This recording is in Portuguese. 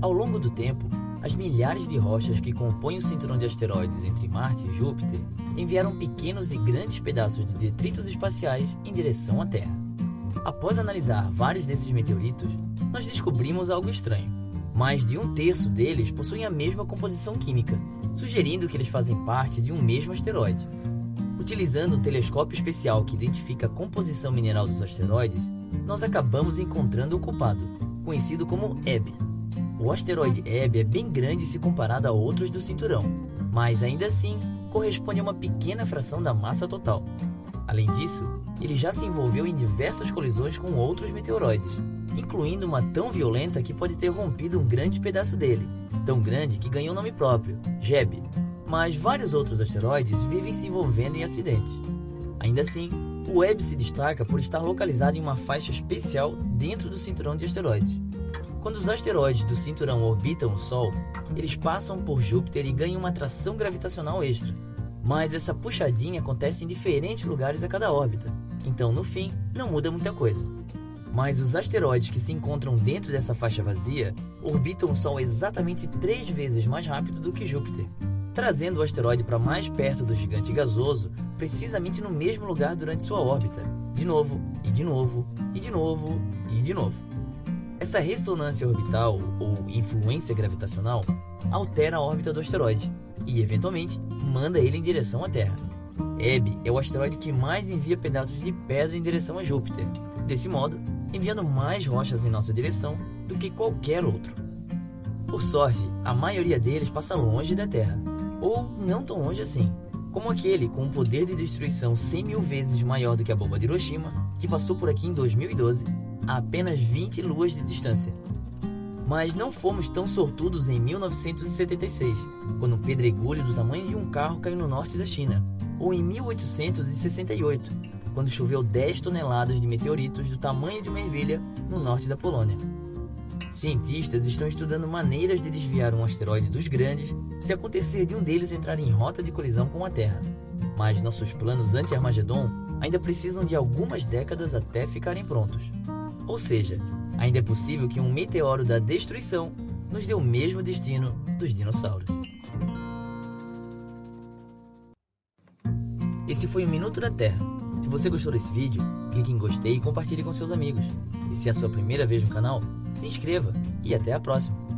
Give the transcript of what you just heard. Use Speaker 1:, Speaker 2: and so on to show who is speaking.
Speaker 1: Ao longo do tempo, as milhares de rochas que compõem o cinturão de asteroides entre Marte e Júpiter enviaram pequenos e grandes pedaços de detritos espaciais em direção à Terra. Após analisar vários desses meteoritos, nós descobrimos algo estranho. Mais de um terço deles possuem a mesma composição química, sugerindo que eles fazem parte de um mesmo asteroide. Utilizando um telescópio especial que identifica a composição mineral dos asteroides, nós acabamos encontrando o culpado, conhecido como Ebb. O asteroide Ebb é bem grande se comparado a outros do cinturão, mas ainda assim corresponde a uma pequena fração da massa total. Além disso, ele já se envolveu em diversas colisões com outros meteoroides, incluindo uma tão violenta que pode ter rompido um grande pedaço dele, tão grande que ganhou nome próprio, Jeb. Mas vários outros asteroides vivem se envolvendo em acidentes. Ainda assim, o Webb se destaca por estar localizado em uma faixa especial dentro do cinturão de asteroides. Quando os asteroides do cinturão orbitam o Sol, eles passam por Júpiter e ganham uma atração gravitacional extra. Mas essa puxadinha acontece em diferentes lugares a cada órbita, então no fim não muda muita coisa. Mas os asteroides que se encontram dentro dessa faixa vazia orbitam o Sol exatamente três vezes mais rápido do que Júpiter, trazendo o asteroide para mais perto do gigante gasoso, precisamente no mesmo lugar durante sua órbita, de novo, e de novo, e de novo, e de novo. Essa ressonância orbital, ou influência gravitacional, altera a órbita do asteroide e, eventualmente, manda ele em direção à Terra. Ebb é o asteroide que mais envia pedaços de pedra em direção a Júpiter, desse modo, enviando mais rochas em nossa direção do que qualquer outro. Por sorte, a maioria deles passa longe da Terra, ou não tão longe assim, como aquele com um poder de destruição 100 mil vezes maior do que a bomba de Hiroshima, que passou por aqui em 2012, a apenas 20 luas de distância. Mas não fomos tão sortudos em 1976, quando um pedregulho do tamanho de um carro caiu no norte da China, ou em 1868, quando choveu 10 toneladas de meteoritos do tamanho de uma ervilha no norte da Polônia. Cientistas estão estudando maneiras de desviar um asteroide dos grandes se acontecer de um deles entrar em rota de colisão com a Terra. Mas nossos planos anti-Armagedon ainda precisam de algumas décadas até ficarem prontos. Ou seja, ainda é possível que um meteoro da destruição nos dê o mesmo destino dos dinossauros. Esse foi o Minuto da Terra. Se você gostou desse vídeo, clique em gostei e compartilhe com seus amigos. E se é a sua primeira vez no canal, se inscreva e até a próxima!